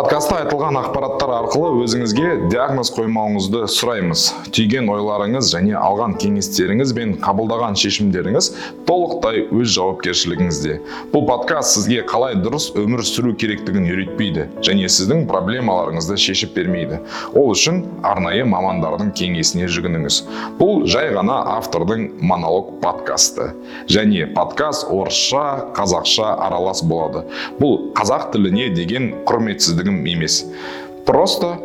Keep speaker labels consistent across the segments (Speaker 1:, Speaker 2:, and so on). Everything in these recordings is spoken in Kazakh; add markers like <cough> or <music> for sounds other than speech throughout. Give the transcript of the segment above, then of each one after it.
Speaker 1: подкастта айтылған ақпараттар арқылы өзіңізге диагноз қоймауыңызды сұраймыз. Түйген ойларыңыз және алған кеңестеріңіз бен қабылдаған шешімдеріңіз толықтай өз жауапкершілігіңізде. Бұл подкаст сізге қалай дұрыс өмір сүру керектігін үйретпейді және сіздің проблемаларыңызды шешіп бермейді. Ол үшін арнайы мамандардың кеңесіне жүгініңіз. Бұл жай ғана автордың монолог подкасты. Және подкаст орысша қазақша аралас болады. Бұл қазақ тіліне деген емес. Просто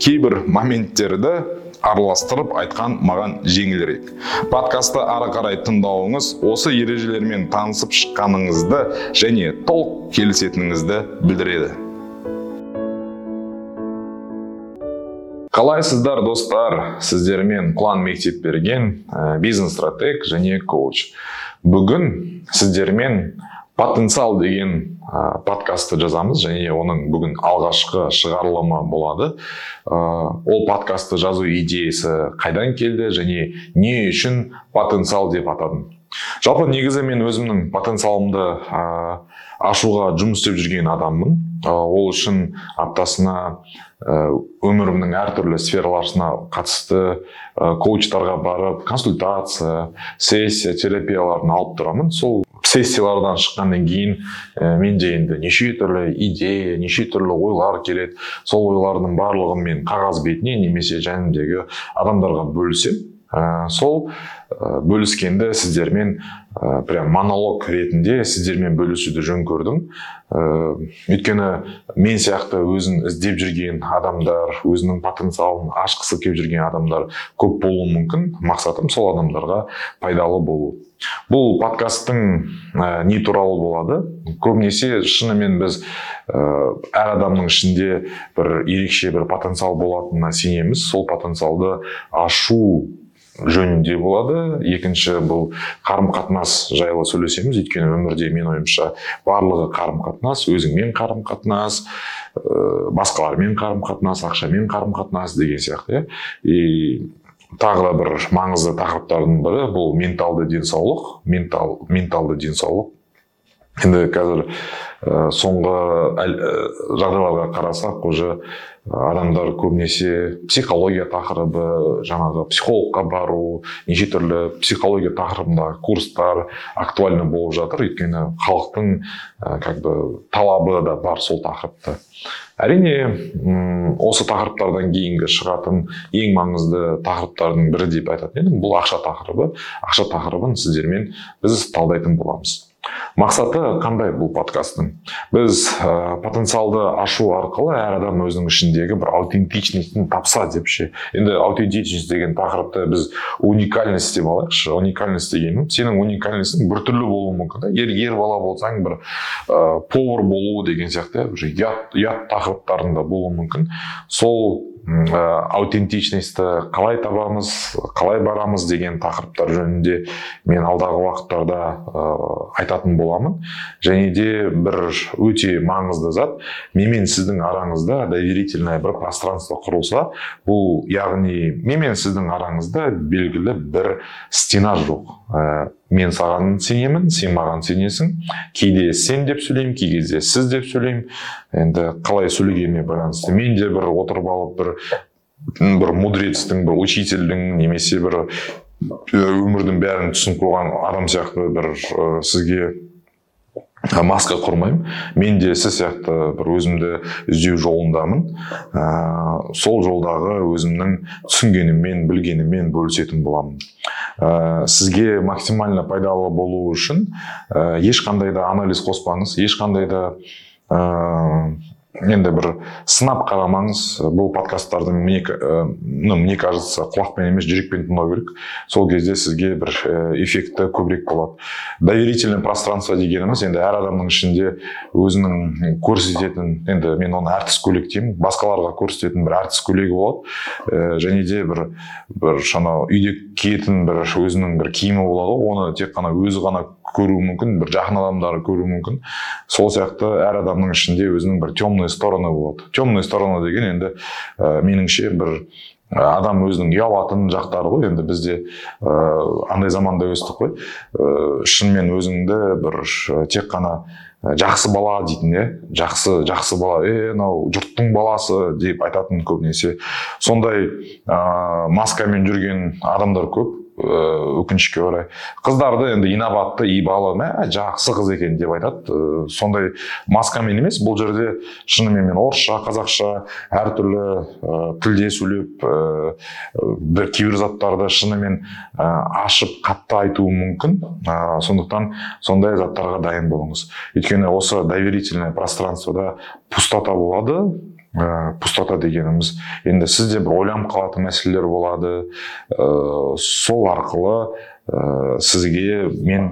Speaker 1: кейбір моменттерді араластырып айтқан маған жеңілірек. Подкастты ары қарай тыңдауыңыз осы ережелермен танысып шыққаныңызды және толық келісетініңізді білдіреді. Қалайсыздар достар? Сіздермен құлан мектеп берген ә, бизнес стратег және коуч. Бүгін сіздермен потенциал деген ә, подкастты жазамыз және оның бүгін алғашқы шығарылымы болады. Ә, ол подкастты жазу идеясы қайдан келді және не үшін потенциал деп атадым. Жалпы негізі мен өзімнің потенциалымды ә, ашуға жұмыс істеп жүрген адаммын. Ол үшін аптасына өмірімнің әртүрлі сфераларына қатысты коучтарға барып консультация сессия терапияларын алып тұрамын. Сол сессиялардан шыққаннан кейін ә, менде енді неше түрлі идея неше түрлі ойлар келеді. Сол ойлардың барлығын мен қағаз бетіне немесе жанымдегі адамдарға бөлісемін. Ә, сол ә, бөліскенді сіздермен ә, прям монолог ретінде сіздермен бөлісуді жөн көрдім. Ә, өйткені мен сияқты өзін іздеп жүрген адамдар өзінің потенциалын ашқысы келіп жүрген адамдар көп болуы мүмкін. Мақсатым сол адамдарға пайдалы болу. Бұл подкасттың ә, не туралы болады. Көбінесе шынымен біз ә, әр адамның ішінде бір ерекше бір потенциал болатынына сенеміз. Сол потенциалды ашу жөнінде болады. Екінші бұл қарым қатынас жайлы сөйлесеміз. Өйткені өмірде мен ойымша барлығы қарым қатынас өзіңмен қарым қатынас ә, басқалармен қарым қатынас ақшамен қарым қатынас деген сияқты иә. И тағы да бір маңызды тақырыптардың бірі бұл менталды денсаулық ментал менталды денсаулық. Енді қазір ә, соңғы ә, жағдайларға қарасақ уже адамдар көбінесе психология тақырыбы жаңағы психологқа бару неше түрлі психология тақырыбындағы курстар актуальны болып жатыр. Өйткені халықтың ә, как бы талабы да бар сол тақырыпты әрине осы тақырыптардан кейінгі шығатын ең маңызды тақырыптардың бірі деп айтатын едім бұл ақша тақырыбы. Ақша тақырыбын сіздермен біз талдайтын боламыз. Мақсаты қандай бұл подкасттың? Біз ә, потенциалды ашу арқылы әр адам өзінің ішіндегі бір аутентичностін тапса деп ше енді аутентичность деген тақырыпты біз уникальность деп алайықшы. Уникальность дегенім сенің уникальностьің біртүрлі болуы мүмкін да. Ер, ер бала болсаң бір ә, повар болу деген сияқты ұят ұят тақырыптарында болуы мүмкін. Сол ә, аутентичностьті қалай табамыз қалай барамыз деген тақырыптар жөнінде мен алдағы уақыттарда ә, айтатын боламын. Және де бір өте маңызды зат. Мен мен сіздің араңызда доверительное бір пространство құрылса бұл яғни мен мен сіздің араңызда белгілі бір стена жоқ. Ә, мен саған сенемін сен маған сенесің. Кейде сен деп сөйлеймін кей кезде сіз деп сөйлеймін. Енді қалай сөйлегеніне байланысты мен де бір отырып алып бір бір мудрецтің бір учительдің немесе бір өмірдің бәрін түсініп қойған адам сияқты бір сізге маска құрмаймын. Мен де сіз сияқты бір өзімді іздеу жолындамын. Ә, сол жолдағы өзімнің түсінгеніммен білгеніммен бөлісетін боламын. Ә, сізге максимально пайдалы болу үшін ә, ешқандай да анализ қоспаңыз. Ешқандай да енді бір сынап қарамаңыз бұл подкасттарды мне, ну, мне кажется құлақпен емес жүрекпен тыңдау керек. Сол кезде сізге бір эффекті көбірек болады. Доверительное пространство дегеніміз енді әр адамның ішінде өзінің көрсететін енді мен оны әртіс көйлек деймін басқаларға көрсететін бір әртіс көйлегі болады. Және де бір бір анау үйде киетін бір өзінің бір киімі болады ғой оны тек қана өзі ғана көруі мүмкін бір жақын адамдары көруі мүмкін. Сол сияқты әр адамның ішінде өзінің бір темный стороны болады. Темный сторона деген енді ә, меніңше бір адам өзінің ұялатын жақтары ғой. Енді бізде ыыы андай заманда өстік қой. Ыыы шынымен өзіңді бір тек қана жақсы бала дейтін иә? Жақсы жақсы бала. Е мынау жұрттың баласы деп айтатын көбінесе. Сондай ыыы маскамен жүрген адамдар көп. Өкінішке орай. Қыздарды енді инабатты ибалы мә жақсы қыз екен деп айтады. Сондай маскамен емес бұл жерде шынымен мен орысша қазақша әртүрлі ә, тілде сөйлеп ә, бір кейбір заттарды шынымен ә, ашып қатты айтуы мүмкін. Ә, сондықтан сондай заттарға дайын болыңыз. Өйткені осы доверительное пространствода пустота болады. Ә, пустота дегеніміз. Енді сізде бір ойланып қалатын мәселелер болады. Ә, сол арқылы ә, сізге мен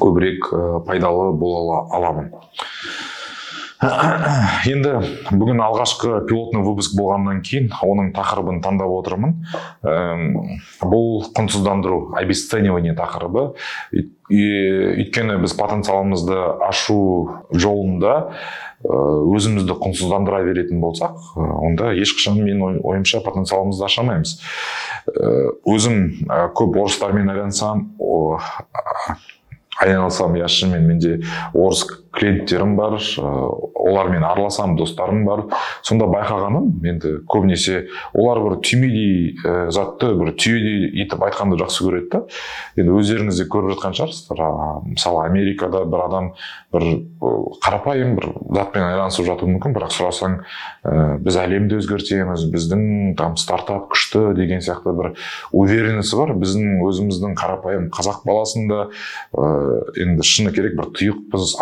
Speaker 1: көбірек ә, пайдалы бола аламын. <coughs> Енді бүгін алғашқы пилотный выпуск болғаннан кейін оның тақырыбын таңдап отырмын. Бұл құнсыздандыру обесценивание тақырыбы. Өйткені біз потенциалымызды ашу жолында өзімізді құнсыздандыра беретін болсақ онда ешқашан менің ойымша потенциалымызды аша алмаймыз өзім көп орыстармен айланысамын айналысамын иә шынымен менде орыс клиенттерім бар олармен араласамын достарым бар. Сонда байқағаным енді көбінесе олар бір түймедей ә, затты бір түйедей етіп айтқанды жақсы көреді да. Енді өздеріңіз де көріп жатқан шығарсыздар мысалы америкада бір адам бір қарапайым бір затпен айналысып жатуы мүмкін бірақ сұрасаң ә, біз әлемді өзгертеміз біздің там стартап күшті деген сияқты бір уверенності бар. Біздің өзіміздің қарапайым қазақ баласында ә, енді шыны керек бір тұйықпыз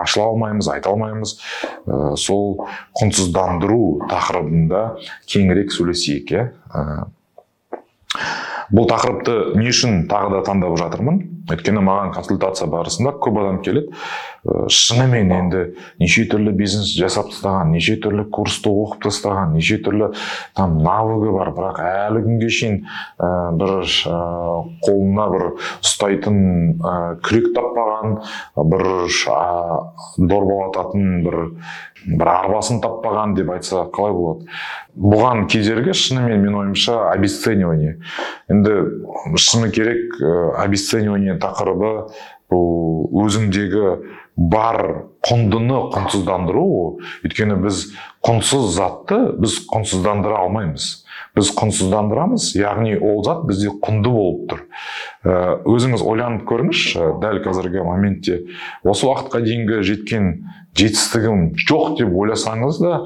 Speaker 1: ашыла алмаймыз айта алмаймыз. Ә, сол құнсыздандыру тақырыбында кеңірек сөйлесейік иә. Бұл тақырыпты не үшін тағы да таңдап жатырмын? Өйткені маған консультация барысында көп адам келеді. Ә, шынымен енді неше түрлі бизнес жасап тастаған неше түрлі курсты оқып тастаған неше түрлі там навыгі бар. Бірақ әлі күнге шейін ә, бір ә, қолына бір ұстайтын ә, күрек таппаған бір ә, дорбалататын бір бір арбасын таппаған деп айтса қалай болады? Бұған кедергі шынымен менің ойымша обесценивание. Енді шыны керек обесценивание тақырыбы бұл өзіңдегі бар құндыны құнсыздандыру. Өйткені біз құнсыз затты біз құнсыздандыра алмаймыз. Біз құнсыздандырамыз яғни ол зат бізде құнды болып тұр. Өзіңіз ойланып көріңізші дәл қазіргі моментте осы уақытқа дейінгі жеткен жетістігім жоқ деп ойласаңыз да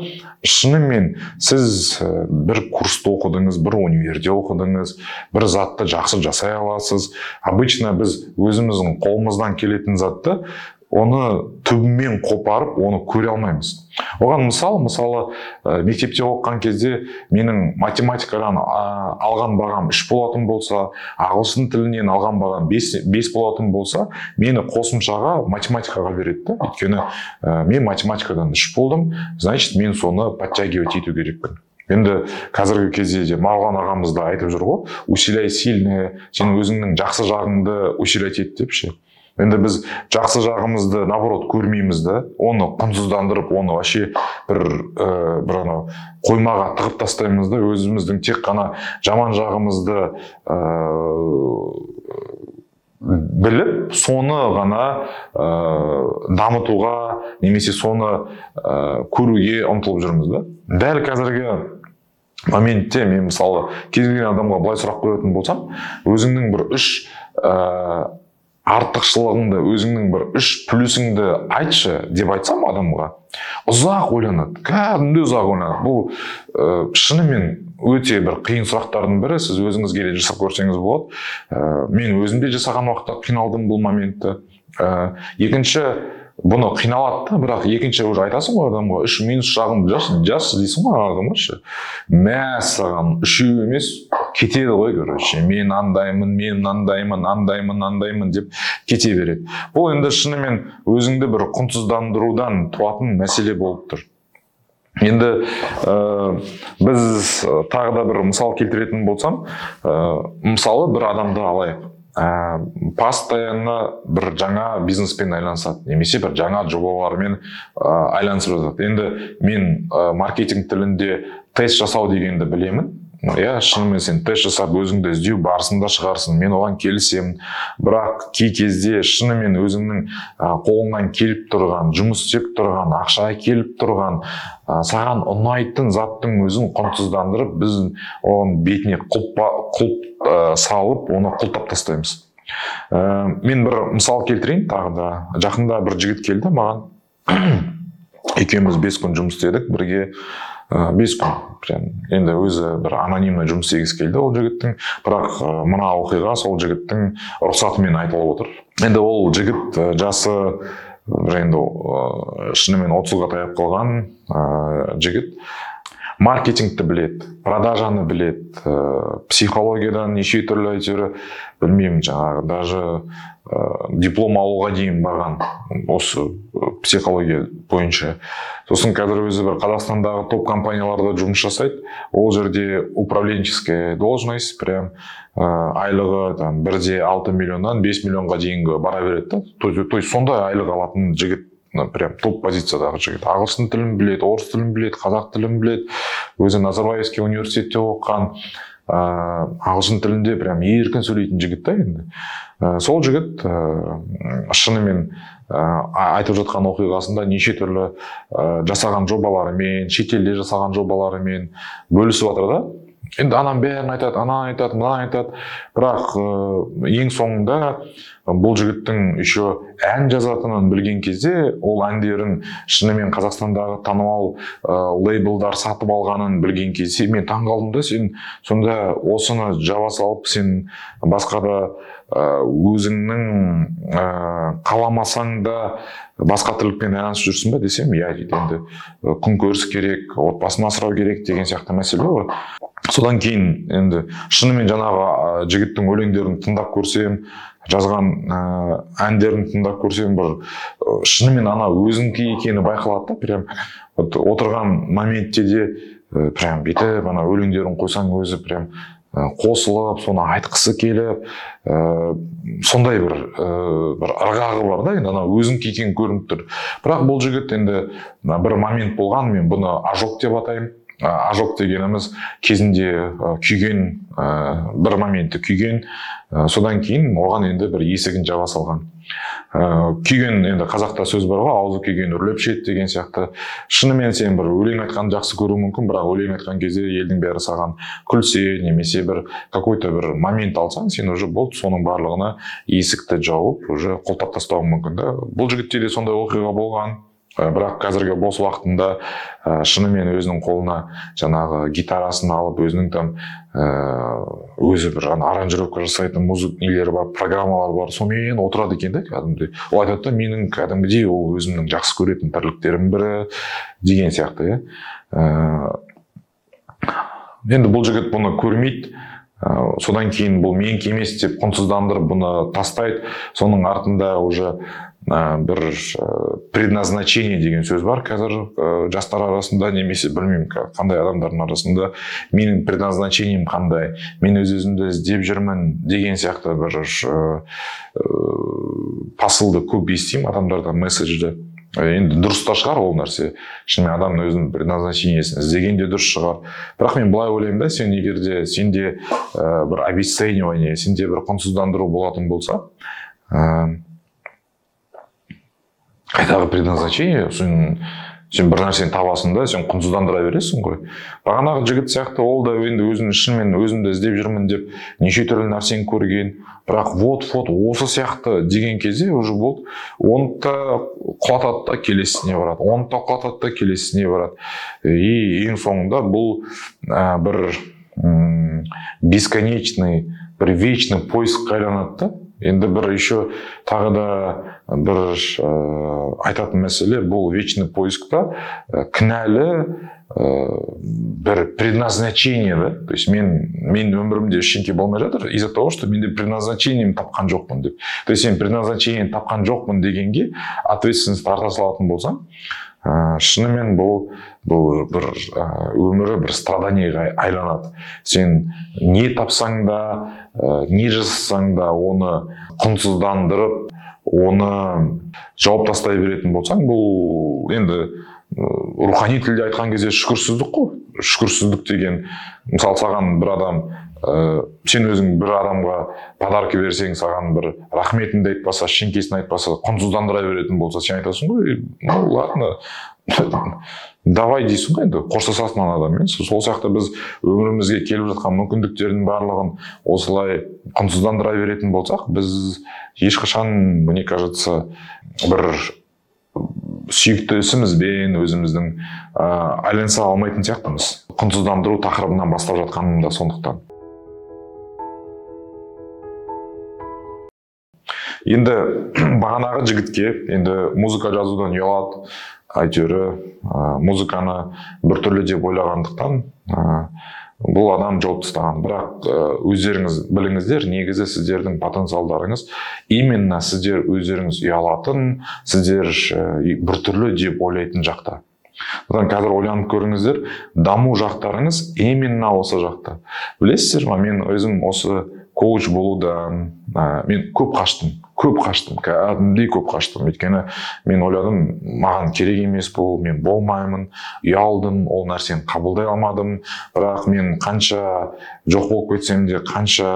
Speaker 1: шынымен сіз бір курсты оқыдыңыз бір универде оқыдыңыз бір затты жақсы жасай аласыз. Обычно біз өзіміздің қолымыздан келетін затты оны түбімен қопарып оны көре алмаймыз. Оған мысал мысалы ә, мектепте оқыған кезде менің математикадан а, алған бағам үш болатын болса ағылшын тілінен алған бағам бес, бес болатын болса мені қосымшаға математикаға береді да. Өйткені ә, мен математикадан үш болдым значит мен соны подтягивать ету керекпін. Енді қазіргі кезде де марғұлан ағамыз да айтып жүр ғой усиляй сильное сен өзіңнің жақсы жағыңды усилять ет деп ше енді біз жақсы жағымызды наоборот көрмейміз да. Оны құнсыздандырып оны вообще бір ә, бір анау қоймаға тығып тастаймыз да. Өзіміздің тек қана жаман жағымызды ә, біліп соны ғана ә, дамытуға немесе соны ә, көруге ұмтылып жүрміз да. Дәл қазіргі моментте мен мысалы кез келген адамға былай сұрақ қоятын болсам өзіңнің бір үш ә, артықшылығыңды өзіңнің бір үш плюсіңді айтшы деп айтсам адамға ұзақ ойланады кәдімгідей ұзақ ойланады. Бұл ә, шынымен өте бір қиын сұрақтардың бірі. Сіз өзіңізге де жасап көрсеңіз болады. Ә, мен өзім де жасаған уақытта қиналдым бұл моментті. Ә, екінші бұны қиналады да бірақ екінші уже айтасың ғой адамға үш минус жағын жас жас дейсің ғой адамға ше мә саған үшеу емес кетеді ғой короче. Мен андаймын мен мынандаймын андаймын андаймын деп кете береді. Бұл енді шынымен өзіңді бір құнсыздандырудан туатын мәселе болып тұр. Енді ә, біз тағы да бір мысал келтіретін болсам ә, мысалы бір адамды алайық. Ә, постоянно бір жаңа бизнеспен айналысады немесе бір жаңа жобалармен ә, айналысып жатады. Енді мен ә, маркетинг тілінде тест жасау дегенді білемін. Иә шынымен сен тест жасап өзіңді іздеу барысында шығарсың мен оған келісемін. Бірақ кей кезде шынымен өзіңнің қолыңнан келіп тұрған жұмыс істеп тұрған ақша келіп тұрған саған ұнайтын заттың өзін құнсыздандырып біз оның бетіне құлып, құлып салып оны құлтап тастаймыз. Ә, мен бір мысал келтірейін тағы да. Жақында бір жігіт келді маған. <clears throat> Екеуміз бес күн жұмыс істедік бірге ә, бес күн прям енді өзі бір анонимный жұмыс істегісі келді ол жігіттің. Бірақ мына оқиға сол жігіттің рұқсатымен айтылып отыр. Енді ол жігіт жасы бір енді шынымен отызға таяп қалған жігіт. Маркетингті білет, продажаны білет, ә, психологиядан неше түрлі әйтеуір білмеймін жаңағы даже ә, диплом алуға дейін барған осы психология бойынша. Сосын қазір өзі бір қазақстандағы топ компанияларда жұмыс жасайды. Ол жерде управленческая должность прям ә, айлығы там бірде алты миллионнан бес миллионға дейінгі бара береді да. То есть сондай айлық алатын жігіт прям топ позициядағы жігіт. ағылшын тілін біледі орыс тілін біледі қазақ тілін біледі өзі назарбаевский университетте оқыған ыыы ағылшын тілінде прям еркін сөйлейтін жігіт та енді. Ә, сол жігіт ә, шынымен ә, айтып жатқан оқиғасында неше түрлі ә, жасаған жобаларымен шетелде жасаған жобаларымен бөлісіп жатыр да. Енді анам бәрін айтады ананы айтады мынаны айтады. Бірақ ең соңында бұл жігіттің еще ән жазатынын білген кезде ол әндерін шынымен қазақстандағы танымал ә, лейблдар сатып алғанын білген кезде мен таң қалдым да сен сонда осыны жаба салып сен басқа да өзіңнің ә, қаламасаң да басқа тірлікпен айналысып жүрсің ба десем иә дейді енді күнкөріс керек отбасын асырау керек деген сияқты мәселе ғой. Содан кейін енді шынымен жаңағы жігіттің өлеңдерін тыңдап көрсем жазған ә, әндерін тыңдап көрсем бір шынымен ана өзінікі екені байқалады да прям. Вот отырған моментте де ә, прям бүйтіп ана өлеңдерін қойсаң өзі прям қосылып соны айтқысы келіп ә, сондай бір ә, бір ырғағы бар да енді ана өзінікі екені көрініп тұр. Бірақ бұл жігіт енді бір момент болған мен бұны ожог деп атаймын. Ожог дегеніміз кезінде күйген бір моментте күйген. Содан кейін оған енді бір есігін жаба салған. Күйген енді қазақта сөз бар ғой аузы күйген үрлеп ішеді деген сияқты. Шынымен сен бір өлең айтқанды жақсы көруің мүмкін бірақ өлең айтқан кезде елдің бәрі саған күлсе немесе бір какой то бір момент алсаң сен уже болды соның барлығына есікті жауып уже құлтап тастауың мүмкін да. Бұл жігітте де сондай оқиға болған. Бірақ қазіргі бос уақытында ә, шынымен өзінің қолына жаңағы гитарасын алып өзінің там ә, өзі бір аранжировка жасайтын музык нелері бар программалар бар сонымен отырады екен да кәдімгідей. Ол айтады да менің кәдімгідей ол өзімнің жақсы көретін тірліктерімнің бірі деген сияқты иә. Енді бұл жігіт бұны көрмейді. Содан кейін бұл менікі емес деп құнсыздандырып бұны тастайды. Соның артында уже бір предназначение деген сөз бар. Қазір жастар арасында немесе білмеймін қандай адамдардың арасында менің предназначением қандай мен өз өзімді іздеп жүрмін деген сияқты бір посылды көп естимін адамдардан месседжді. Енді дұрыс та шығар ол нәрсе. Шынымен адамның өзінің предназначениесін іздеген де дұрыс шығар. Бірақ мен былай ойлаймын да сен егер де сенде ә, бір обесценивание сенде бір құнсыздандыру болатын болса қайдағы предназначение сен сен бір нәрсені табасың да сен құнсыздандыра бересің ғой. Бағанағы жігіт сияқты ол да енді өзін шынымен өзімді іздеп жүрмін деп неше түрлі нәрсені көрген. Бірақ вот вот осы сияқты деген кезде уже болды. Оны да құлатады да келесісіне барады. Оны да құлатады да келесісіне барады. И ең соңында бұл ә, бір бесконечный бір вечный поискқа айланады да. Енді бір еще тағы да бір ә, айтатын мәселе бұл вечный поискта ә, кінәлі ә, бір предназначение да то есть мен мен өмірімде ештеңке болмай жатыр из за того что менде предназначением тапқан жоқпын деп. То есть сен предназначение тапқан жоқпын дегенге ответственность тарта салатын болсаң ә, шынымен бұл бұл бір өмірі бір страданиеға айланады. Сен не тапсаң да не жасасаң да оны құнсыздандырып оны жауып тастай беретін болсаң бұл енді рухани тілде айтқан кезде шүкірсіздік қой. Шүкірсіздік деген мысалы саған бір адам ә, сен өзің бір адамға подарка берсең саған бір рахметіңді айтпаса шеңкесін айтпаса құнсыздандыра беретін болса сен айтасың ғой ну ладно <laughs> давай дейсің ғой енді қоштасасың ана адаммен. Сол сияқты біз өмірімізге келіп жатқан мүмкіндіктердің барлығын осылай құнсыздандыра беретін болсақ біз ешқашан мне кажется бір сүйікті ісімізбен өзіміздің ә, айланыса алмайтын сияқтымыз. Құнсыздандыру тақырыбынан бастап жатқаным да сондықтан. Енді <clears throat> бағанағы жігітке енді музыка жазудан ұялады әйтеуір ә, музыканы біртүрлі деп ойлағандықтан ә, бұл адам жауып тастаған. Бірақ өздеріңіз біліңіздер негізі сіздердің потенциалдарыңыз именно сіздер өздеріңіз ұялатын сіздер біртүрлі деп ойлайтын жақта. Содан қазір ойланып көріңіздер даму жақтарыңыз именно осы жақта. Білесіздер ма мен өзім осы коуч болудан ә, мен көп қаштым көп қаштым кәдімгідей көп қаштым. Өйткені мен ойладым маған керек емес бұл мен болмаймын ұялдым ол нәрсені қабылдай алмадым. Бірақ мен қанша жоқ болып кетсем де қанша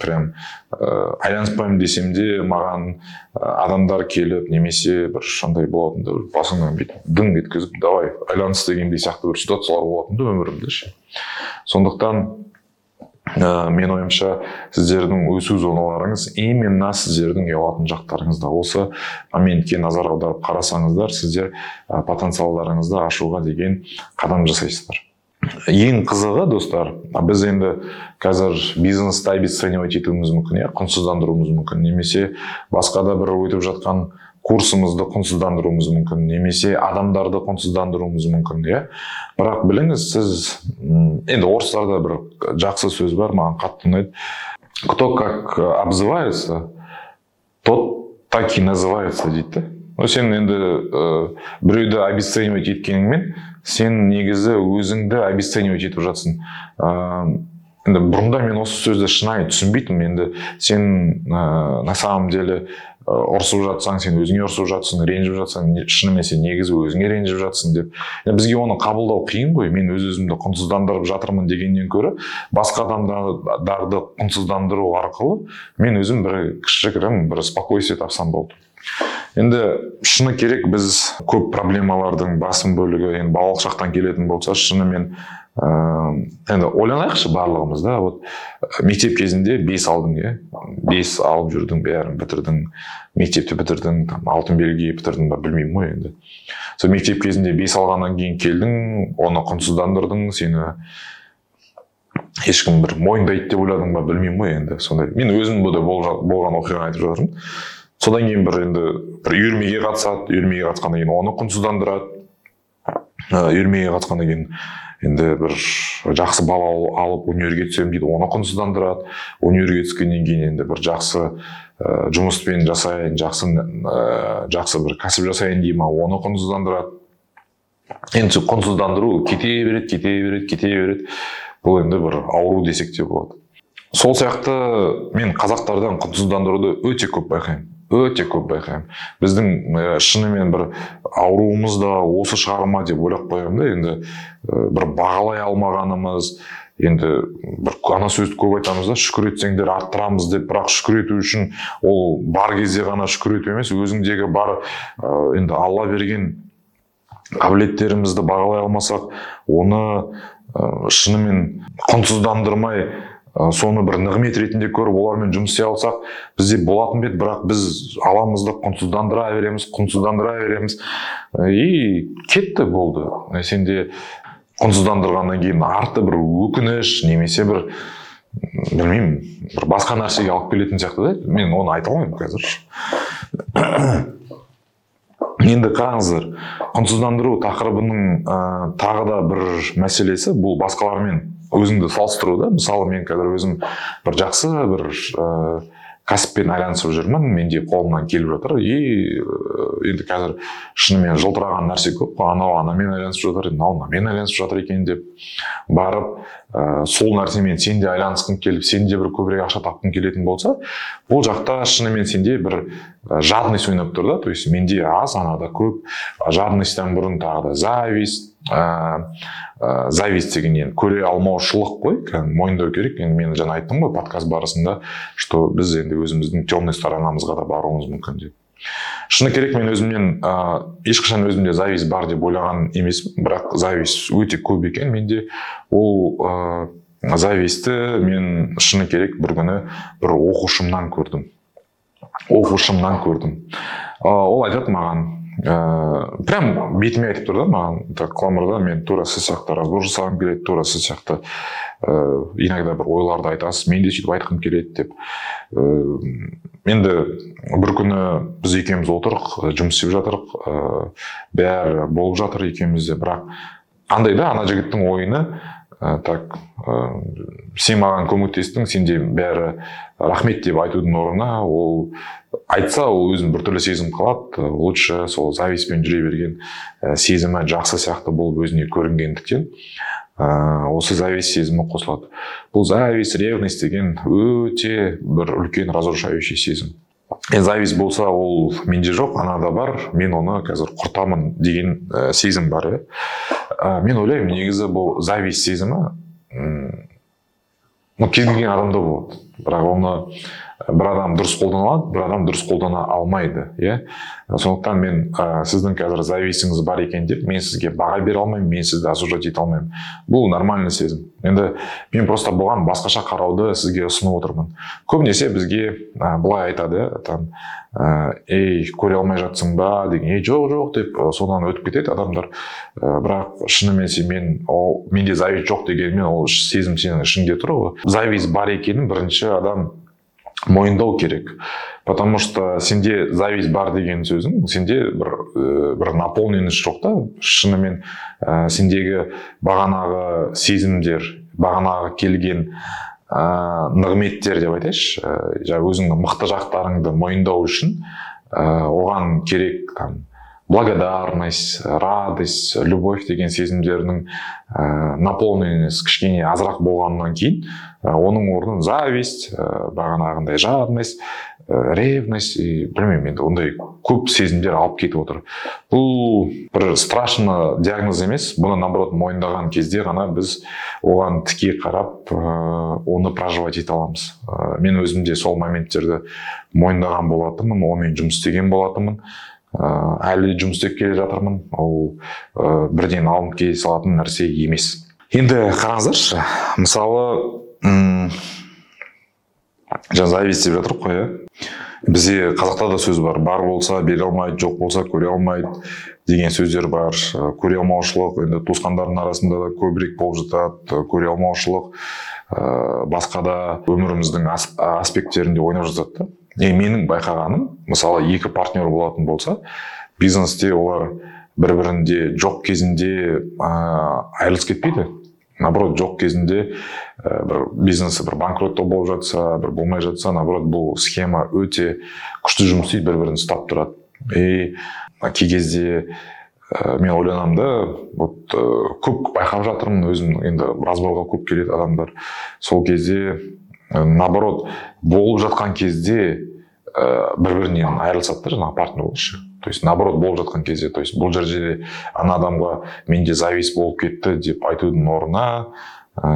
Speaker 1: прям ә, айланыспаймын десем де маған адамдар келіп немесе бір шандай болатын да басыңнан бүйтіп дың еткізіп давай айланыс дегендей сияқты бір ситуациялар болатын да өмірімде ше. Сондықтан ә, мен ойымша сіздердің өсу зоналарыңыз именно сіздердің ұялатын жақтарыңызда осы моментке назар аударып қарасаңыздар сіздер ә, потенциалдарыңызды ашуға деген қадам жасайсыздар. Ең қызығы достар біз енді қазір бизнесті обесценивать етуіміз мүмкін иә құнсыздандыруымыз мүмкін немесе басқа да бір өтіп жатқан курсымызды құнсыздандыруымыз мүмкін немесе адамдарды құнсыздандыруымыз мүмкін иә? Бірақ біліңіз сіз енді орыстарда бір жақсы сөз бар маған қатты ұнайды. Кто как обзывается тот так и называется дейді да сен енді ә, біреуді обесценивать еткеніңмен сен негізі өзіңді обесценивать етіп жатсың. Ә, енді бұрында мен осы сөзді шынайы түсінбейтінмін. Енді сен ә, на самом деле ұрысып жатсаң сен өзіңе ұрысып жатсың ренжіп жатсаң шынымен сен негізі өзіңе ренжіп жатсың деп. Бізге оны қабылдау қиын ғой. Мен өз өзімді құнсыздандырып жатырмын дегеннен гөрі басқа адамдарды құнсыздандыру арқылы мен өзім бір кішігірім бір спокойствие тапсам болды. Енді шыны керек біз көп проблемалардың басым бөлігі енді балалық шақтан келетін болса шынымен ыыы енді ойланайықшы барлығымыз да. Вот мектеп кезінде бес алдың иә? Бес алып жүрдің бәрін бітірдің мектепті бітірдің там алтын белгі бітірдің ба білмеймін ғой енді. Сол мектеп кезінде бес алғаннан кейін келдің оны құнсыздандырдың сені ешкім бір мойындайды деп ойладың ба білмеймін ғой енді сондай. Мен өзім де болған оқиғаны айтып жатырмын. Содан кейін бір енді бір үйірмеге қатысады үйірмеге қатысқаннан кейін оны құнсыздандырады. Үйірмеге қатысқаннан кейін енді бір жақсы балл алып универге түсемін дейді оны құнсыздандырады. Универге түскеннен кейін енді бір жақсы ә, жұмыспен жасайын жақсы ә, жақсы бір кәсіп жасайын дей ма оны құнсыздандырады. Енді құнсыздандыру кете береді кете береді кете береді. Бұл енді бір ауру десек те болады. Сол сияқты мен қазақтардан құнсыздандыруды өте көп байқаймын. Өте көп байқаймын. Біздің шынымен бір ауруымыз да осы шығар ма деп ойлап қоямын да. Енді бір бағалай алмағанымыз енді бір ана сөзді көп айтамыз да шүкір етсеңдер арттырамыз деп. Бірақ шүкір ету үшін ол бар кезде ғана шүкір ету емес өзіңдегі бар енді алла берген қабілеттерімізді бағалай алмасақ оны ә, шынымен құнсыздандырмай соны бір нығмет ретінде көріп олармен жұмыс істей алсақ бізде болатын беді бірақ біз аламыз да құнсыздандыра береміз құнсыздандыра береміз. И кетті болды. Сенде құнсыздандырғаннан кейін арты бір өкініш немесе бір білмеймін бір басқа нәрсеге алып келетін сияқты да. Мен оны айта алмаймын қазір. <coughs> Енді қараңыздар құнсыздандыру тақырыбының ә, тағы да бір мәселесі бұл басқалармен өзіңді салыстыру да мысалы мен қазір өзім бір жақсы бір ә, кәсіппен айналысып жүрмін менде қолымнан келіп жатыр. И енді қазір шынымен жылтыраған нәрсе көп. Қой анау анамен айналысып жатыр мынау мынамен айналысып жатыр екен деп барып ә, сол нәрсемен сен де айналысқың келіп сен де бір көбірек ақша тапқың келетін болса ол жақта шынымен сенде бір жадность ойнап тұр да. То есть менде аз анада көп. Жадностьтан бұрын тағы да зависть ә, зависть деген енді көре алмаушылық қой мойындау керек. Енді мен жаңа айттым ғой подкаст барысында что біз енді өзіміздің темный сторонамызға да баруымыз мүмкін деп. Шыны керек мен өзімнен ә, ешқашан өзімде зависть бар деп ойлаған емеспін бірақ зависть өте көп екен. Менде ол ә, завистті мен шыны керек бір күні бір оқушымнан көрдім. Оқушымнан көрдім. Ол айтады маған ыыы прям бетіме айтып тұр да маған так кламырда мен тура сіз сияқты разбор жасағым келеді тура сіз сияқты ыыы иногда бір ойларды айтасыз мен де сөйтіп айтқым келеді деп. Ыыы енді бір күні біз екеуміз отырық жұмыс істеп жатырық ыыы бәрі болып жатыр екеумізде бірақ андай да ана жігіттің ойыны ә, так ә, сен маған көмектестің сенде бәрі рахмет деп айтудың орнына ол айтса ол өзін біртүрлі сезім қалады лучше сол завистьпен жүре берген ә, сезімі жақсы сияқты болып өзіне көрінгендіктен ә, осы зависть сезімі қосылады. Бұл зависть ревность деген өте бір үлкен разрушающий сезім. Енді зависть болса ол менде жоқ анада бар мен оны қазір құртамын деген ә, сезім бар иә ә, мен ойлаймын негізі бұл зависть сезімі ну кез келген адамда болады. Бірақ оны бір адам дұрыс қолдана алады бір адам дұрыс қолдана алмайды иә? Сондықтан мен ә, сіздің қазір зависіңіз бар екен деп мен сізге баға бере алмаймын мен сізді осуждать ете алмаймын. Бұл нормальный сезім. Енді мен просто бұған басқаша қарауды сізге ұсынып отырмын. Көбінесе бізге ә, былай айтады там ә, ей көре алмай жатсың ба? деген ей жоқ жоқ деп содан өтіп кетеді адамдар. Ә, бірақ шынымен сен мен ол менде зависть жоқ дегенмен ол сезім сенің ішіңде тұр ғой. Зависть бар екенін бірінші адам мойындау керек. Потому что сенде зависть бар деген сөзің сенде бір ә, бір наполненность жоқ та. Шынымен ә, сендегі бағанағы сезімдер бағанағы келген ә, нығметтер деп айтайыншы. Ә, жаңағы өзіңнің мықты жақтарыңды мойындау үшін ә, оған керек там благодарность радость любовь деген сезімдердің ә, наполненность кішкене азырақ болғаннан кейін оның орнын зависть ә, бағанағындай жадность ә, ревность и білмеймін енді ондай көп сезімдер алып кетіп отыр. Бұл бір страшно диагноз емес бұны наоборот мойындаған кезде ғана біз оған тіке қарап ә, оны проживать ете аламыз. Ә, мен өзім де сол моменттерді мойындаған болатынмын онымен жұмыс істеген болатынмын. Ыыы әлі жұмыс істеп келе жатырмын ол ә, бірден алынып кете салатын нәрсе емес. Енді қараңыздаршы мысалы жаңа зависть деп жатырмық қой иә? Бізде қазақта да сөз бар. Бар болса бере алмайды жоқ болса көре алмайды деген сөздер бар. Көре алмаушылық енді туысқандардың арасында да көбірек болып жатады. Көре алмаушылық ә, басқа да өміріміздің аспекттерінде ойнап жатады да. Менің байқағаным мысалы екі партнер болатын болса бизнесте олар бір бірінде жоқ кезінде ә, айырылысып кетпейді. Наоборот жоқ кезінде ә, бір бизнесі бір банкротта болып жатса бір болмай жатса наоборот бұл схема өте күшті жұмыс істейді бір бірін ұстап тұрады. И кей кезде ә, мен ойланамын да вот ә, көп байқап жатырмын өзім енді разборға көп келеді адамдар. Сол кезде наоборот болып жатқан кезде ә, бір бірінен айырылысады да жаңағы партнер то есть наоборот болып жатқан кезде то есть бұл жерде ана адамға менде зависть болып кетті деп айтудың орнына ә,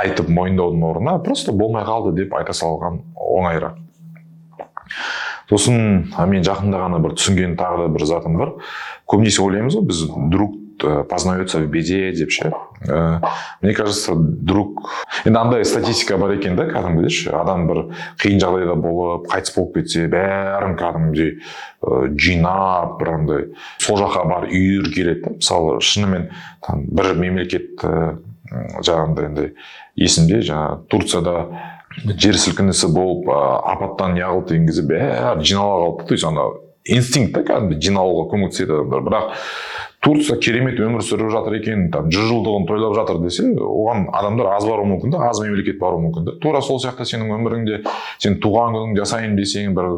Speaker 1: айтып мойындаудың орнына просто болмай қалды деп айта салған оңайырақ. Сосын мен жақында ғана бір түсінген тағы да бір затым бар. Көбінесе ойлаймыз ғой біз друг Э, познается в беде деп ше ә, мне кажется друг енді андай статистика бар екен да кәдімгідей ше адам бір қиын жағдайда болып қайтыс болып кетсе бәрін кәдімгідей ә, жинап бір андай сол жаққа барып үйір да. Мысалы шынымен там бір мемлекет ә, жаңағындай андай есімде жаңағы турцияда жер сілкінісі болып апаттан неғылды деген кезде бәрі жинала қалды то есть ана инстинкт та кәдімгідей жиналуға көмектеседі адамдар. Бірақ турция керемет өмір сүріп жатыр екен там жүз жылдығын тойлап жатыр десе оған адамдар аз баруы мүмкін да аз мемлекет баруы мүмкін да тура сол сияқты сенің өміріңде сен туған күніңді жасайын десең бір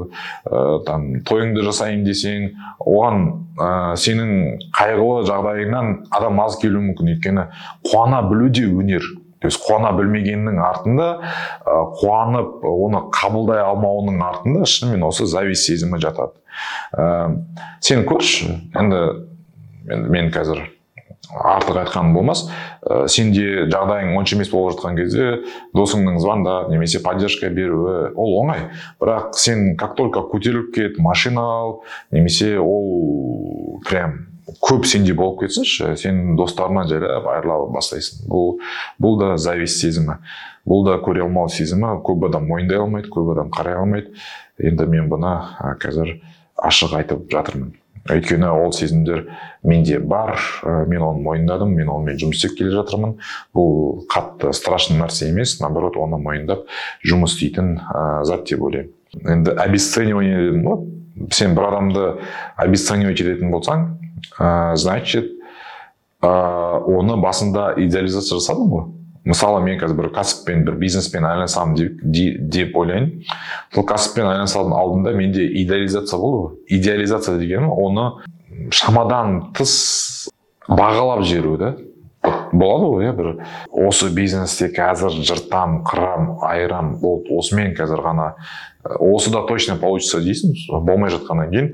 Speaker 1: ә, там тойыңды жасайын десең оған ә, сенің қайғылы жағдайыңнан адам аз келуі мүмкін. Өйткені қуана білу де өнер. То есть қуана білмегеннің артында ә, қуанып оны қабылдай алмауының артында шынымен осы зависть сезімі жатады. Ә, сен көрші енді мен, мен қазір артық айтқаным болмас. Ә, сенде жағдайың онша емес болып жатқан кезде досыңның звондап немесе поддержка беруі ол оңай. Бірақ сен как только көтеріліп кет машина ал немесе ол прям көп сенде болып кетсінші сен достарыңнан жайлап айырыла бастайсың. Бұл бұл да зависть сезімі. Бұл да көре алмау сезімі. Көп адам мойындай алмайды көп адам қарай алмайды. Енді мен бұны қазір ашық айтып жатырмын. Өйткені ол сезімдер менде бар. Мен оны мойындадым мен онымен жұмыс істеп келе жатырмын. Бұл қатты страшный нәрсе емес наоборот оны мойындап жұмыс істейтін ә, зат деп ойлаймын. Енді обесценивание дедім ғой сен бір адамды обесценивать ететін болсаң ә, значит ә, оны басында идеализация жасадың ғой. Мысалы мен қазір бір кәсіппен бір бизнеспен айналысамын деп, деп ойлаймын сол кәсіппен айналысардың алдында менде идеализация болды ғой. Идеализация дегенім оны шамадан тыс бағалап жіберу да. Болады ғой иә бір осы бизнесте қазір жыртам қырам айырам болды. Осымен қазір ғана осы да точно получится дейсің болмай жатқаннан кейін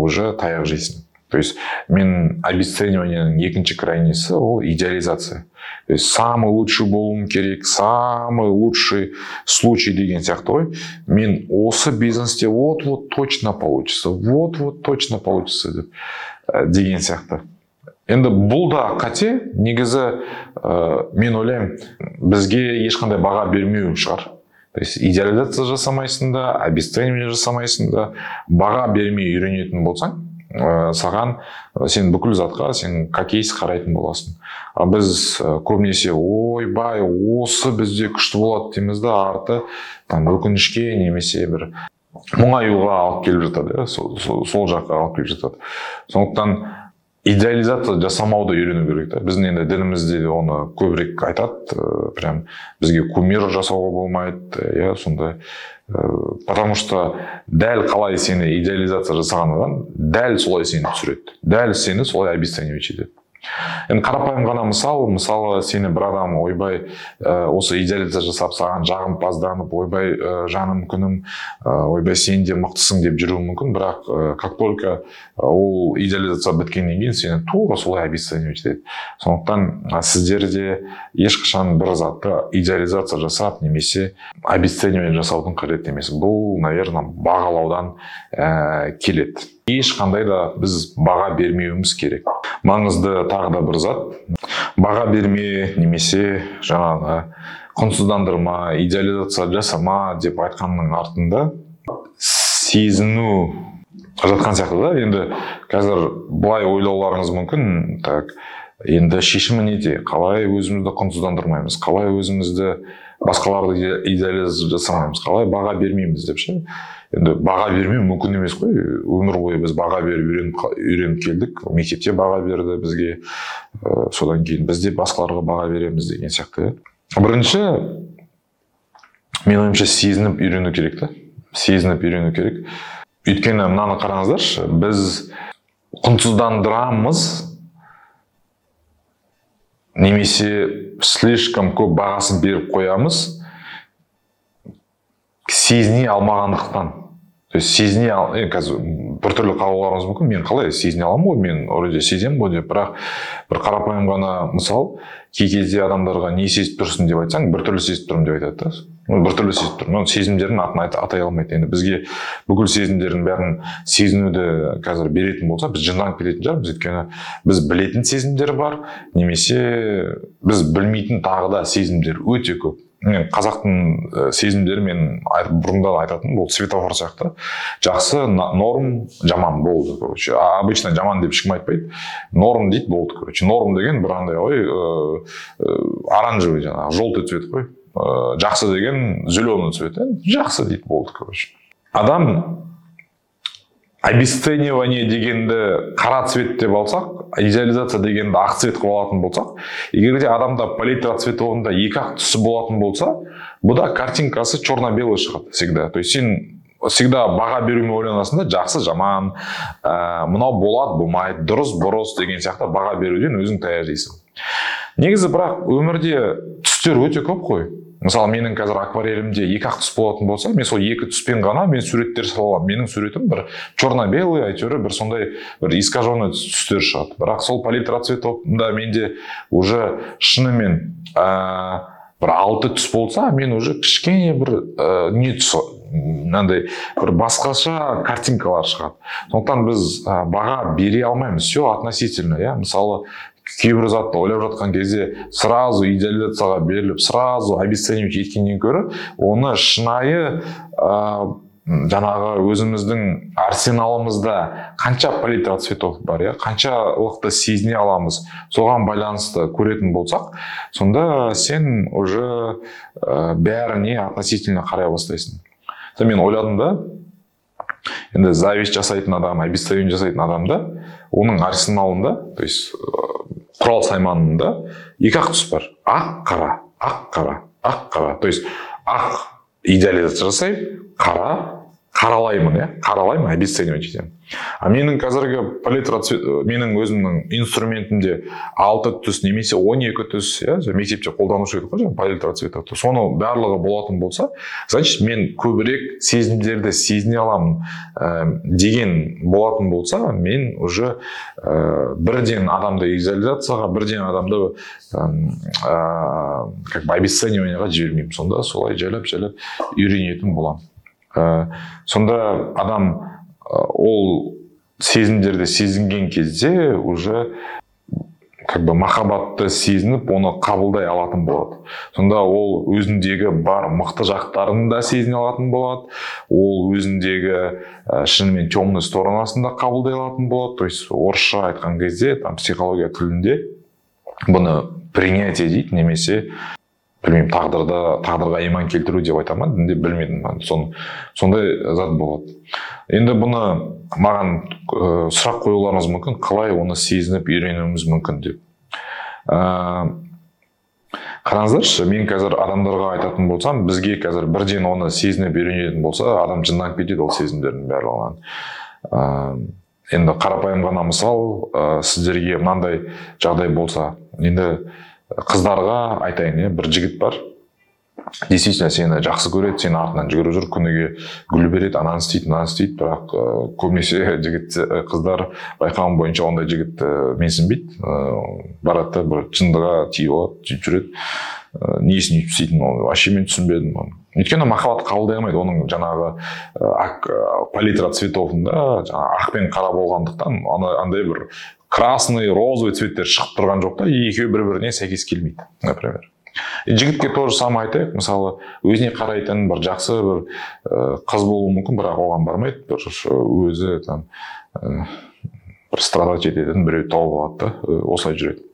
Speaker 1: уже таяқ жейсің. То есть мен обесцениваниенің екінші крайнисі ол идеализация. То есть самый лучший болуым керек самый лучший случай деген сияқты ғой мен осы бизнесте вот вот точно получится вот вот точно получится деп ә, деген сияқты енді бұл да қате негізі ә, мен ойлаймын бізге ешқандай баға бермеу шығар. То есть идеализация жасамайсың да обесценивание жасамайсың да баға бермей үйренетін болсаң ә, саған сен бүкіл затқа сен есть қарайтын боласың. А біз көбінесе ойбай осы бізде күшті болады дейміз да арты там өкінішке немесе бір мұңаюға алып келіп жатады иә сол, жаққа алып келіп жатады. Сондықтан идеализация жасамауды үйрену керек та. Біздің енді дінімізде де оны көбірек айтады прям бізге кумир жасауға болмайды иә сондай. Потому что дәл қалай сені идеализация жасаған адам дәл солай сені түсіреді. Дәл сені солай обесценивать етеді енді қарапайым ғана мысал мысалы сені бір адам ойбай ә, осы идеализация жасап саған жағымпазданып ойбай ә, жаным күнім ә, ойбай сен де мықтысың деп жүруі мүмкін. Бірақ ә, как только ол идеализация біткеннен кейін сені тура солай обесценивать етеді. Сондықтан сіздер де ешқашан бір затты идеализация жасап немесе обесценивание жасаудың қажет емес. Бұл наверное бағалаудан ә, келеді. Ешқандай да біз баға бермеуіміз керек. Маңызды тағы да бір зат. Баға берме немесе жаңағы құнсыздандырма идеализация жасама деп айтқанның артында сезіну жатқан сияқты да. Енді қазір былай ойлауларыңыз мүмкін. Так енді шешімі неде? Қалай өзімізді құнсыздандырмаймыз? Қалай өзімізді басқаларды идеализация жасамаймыз қалай баға бермейміз деп ше? Енді баға бермеу мүмкін емес қой. Өмір бойы біз баға беріп үйреніп, келдік. Мектепте баға берді бізге. Ә, содан кейін біз де басқаларға баға береміз деген сияқты. Бірінші менің ойымша сезініп үйрену керек та. Сезініп үйрену керек. Өйткені мынаны қараңыздаршы біз құнсыздандырамыз. Немесе слишком көп бағасын беріп қоямыз. Сезіне алмағандықтан. То есть сезіне қазір біртүрлі қабылдауларыңыз мүмкін. Мен қалай сезіне аламын ғой? Мен вроде сеземін ғой деп. Бірақ бір қарапайым ғана мысал кей кезде адамдарға не сезіп тұрсың деп айтсаң біртүрлі сезіп тұрмын деп айтады да. Біртүрлі сезіп тұрмын. Сезімдердің атын атай алмайды. Енді бізге бүкіл сезімдердің бәрін сезінуді қазір беретін болса біз жынданып кететін шығармыз. Өйткені біз білетін сезімдер бар. Немесе біз білмейтін тағы да сезімдер өте көп. Мен қазақтың ә, сезімдері мен бұрында да айтатын бұл светофор сияқты. Жақсы норм жаман болды короче. Обычно жаман деп ешкім айтпайды. Норм дейді болды короче. Норм деген бір андай ғой ә, оранжевый жаңағы желтый цвет қой. Ә, жақсы деген зеленый цвет жақсы дейді болды короче. Адам обесценивание дегенді қара цвет деп алсақ идеализация дегенді ақ цвет қылып алатын болсақ егер де адамда палитра цветовында екі ақ түсі болатын болса бұда картинкасы черно белый шығады всегда. То есть сен всегда баға берумен ойланасың да жақсы жаман ә, мынау болады болмайды дұрыс бұрыс деген сияқты баға беруден өзің таяқ негізі бірақ өмірде түстер өте көп қой. Мысалы менің қазір акварелімде екі ақ түс болатын болса мен сол екі түспен ғана мен суреттер сала аламын. Менің суретім бір черно белый әйтеуір бір сондай бір искаженный түстер шығады. Бірақ сол палитра цветовында менде уже шынымен ә, бір алты түс болса мен уже кішкене бір ә, не түс мынандай бір басқаша картинкалар шығады. Сондықтан біз ә, баға бере алмаймыз. Все относительно иә. Мысалы кейбір затты ойлап жатқан кезде сразу идеализацияға беріліп сразу обесценивать еткеннен гөрі оны шынайы ә, жаңағы өзіміздің арсеналымызда қанша палитра цветов бар иә? Қаншалықты сезіне аламыз соған байланысты көретін болсақ сонда сен уже ә, бәріне относительно қарай бастайсың. Мен ойладым да енді зависть жасайтын адам обесценивание жасайтын адамда оның арсеналында то есть құрал сайманында екі ақ түс бар. Ақ қара ақ қара ақ қара. То есть ақ идеализация жасаймын қара қаралаймын иә? Қаралаймын обесценивать етемін а менің қазіргі палитра менің өзімнің инструментімде алты түс немесе он екі түс иә мектепте қолданушы едік қой жаңағы палитра цветов соны барлығы болатын болса значит мен көбірек сезімдерді сезіне аламын ә, деген болатын болса мен уже ә, бірден адамды визуализацияға бірден адамды ә, как бы обесцениваниеға жібермеймін. Сонда солай жайлап жайлап үйренетін боламын. Ә, сонда адам ол сезімдерді сезінген кезде уже как бы махаббатты сезініп оны қабылдай алатын болады. Сонда ол өзіндегі бар мықты жақтарын да сезіне алатын болады. Ол өзіндегі ә, шынымен темный сторонасын да қабылдай алатын болады. То есть орысша айтқан кезде там психология тілінде бұны принятие дейді немесе білмеймін тағдырда тағдырға иман келтіру деп айта ма дінде білмедім соны сондай зат болады. Енді бұны маған ә, сұрақ қоюларыңыз мүмкін қалай оны сезініп үйренуіміз мүмкін деп. Ә, қараңыздаршы мен қазір адамдарға айтатын болсам бізге қазір бірден оны сезініп үйренетін болса адам жынданып кетеді ол сезімдердің барлығынан ә, енді қарапайым ғана мысал ә, сіздерге мынандай жағдай болса енді қыздарға айтайын иә бір жігіт бар. Действительно сені жақсы көреді сенің артынан жүгіріп жүр күніге гүл береді ананы істейді мынаны істейді. Бірақ ә, көбінесе <laughs> жігіт қыздар байқауым бойынша ондай жігіт ә, менсінбейді. Ә, барады да бір жындыға тиіп алады сөйтіп жүреді. Ә, несін өйтіп істейтінін оны вообще мен түсінбедім оны. Өйткені махаббат қабылдай алмайды оның жаңағы палитра цветовында жаңағы ақ пен қара болғандықтан андай бір красный розовый цветтер шығып тұрған жоқ та екеуі бір біріне сәйкес келмейді например. Жігітке то же самое айтайық мысалы өзіне қарайтын бір жақсы бір ә, қыз болуы мүмкін бірақ оған бармайды бір өзі там ә, бір страдать ететін біреу тауып алады да осылай жүреді.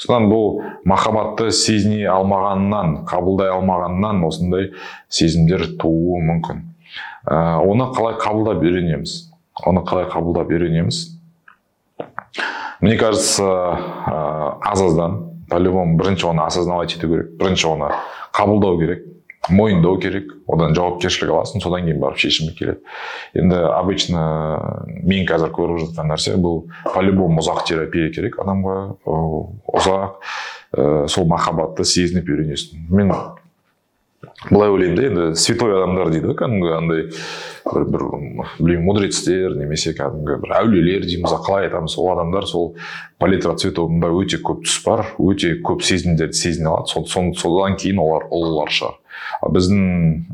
Speaker 1: Содан бұл махаббатты сезіне алмағаннан қабылдай алмағаннан осындай сезімдер тууы мүмкін. Оны қалай қабылдап үйренеміз? Оны қалай қабылдап үйренеміз? Мне кажется аз аздан по любому бірінші оны осознавать ету керек бірінші оны қабылдау керек мойындау керек одан жауапкершілік аласың содан кейін барып шешімі келеді. Енді обычно мен қазір көріп жатқан нәрсе бұл по любому ұзақ терапия керек адамға ұзақ ә, сол махаббатты сезініп үйренесің. Мен былай ойлаймын да енді святой адамдар дейді ғой кәдімгі андай бір бір білмеймін мудрецтер немесе кәдімгі бір әулиелер дейміз қалай айтамыз ол адамдар сол палитра цветовында өте көп түс бар өте көп сезімдерді сезіне алады. Сол, содан кейін олар ұлылар шығар. Біздің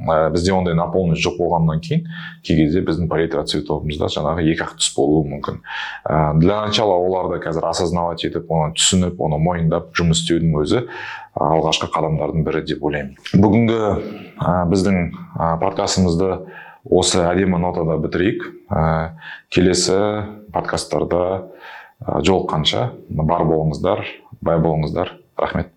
Speaker 1: ә, бізде ондай наполненность жоқ болғаннан кейін кей кезде біздің палитра цветовымызда жаңағы екі ақ түс болуы мүмкін. Ә, для начала оларды қазір осознавать етіп оны түсініп оны мойындап жұмыс істеудің өзі алғашқы қадамдардың бірі деп ойлаймын. Бүгінгі ә, біздің ә, подкастымызды осы әдемі нотада бітірейік. Ә, келесі подкасттарда жолыққанша бар болыңыздар бай болыңыздар. Рахмет.